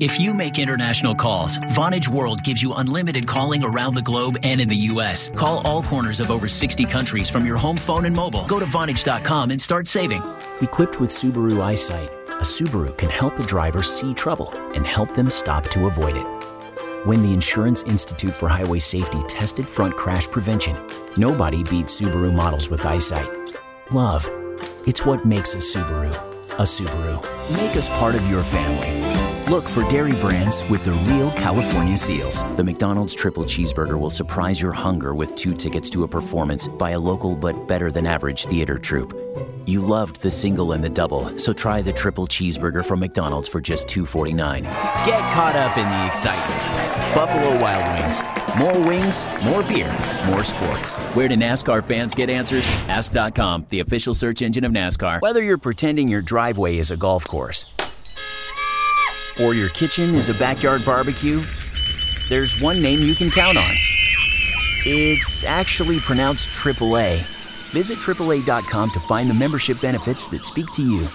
If you make international calls, Vonage World gives you unlimited calling around the globe and in the U.S. Call all corners of over 60 countries from your home phone and mobile. Go to Vonage.com and start saving. Equipped with Subaru Eyesight, a Subaru can help a driver see trouble and help them stop to avoid it. When the Insurance Institute for Highway Safety tested front crash prevention, nobody beats Subaru models with eyesight. Love, it's what makes a Subaru a Subaru. Make us part of your family. Look for dairy brands with the real California seals. The McDonald's triple cheeseburger will surprise your hunger with two tickets to a performance by a local but better than average theater troupe. You loved the single and the double, so try the triple cheeseburger from McDonald's for just $2.49. Get caught up in the excitement. Buffalo Wild Wings. More wings, more beer, more sports. Where do NASCAR fans get answers? Ask.com, the official search engine of NASCAR. Whether you're pretending your driveway is a golf course or your kitchen is a backyard barbecue, there's one name you can count on. It's actually pronounced AAA. Visit AAA.com to find the membership benefits that speak to you.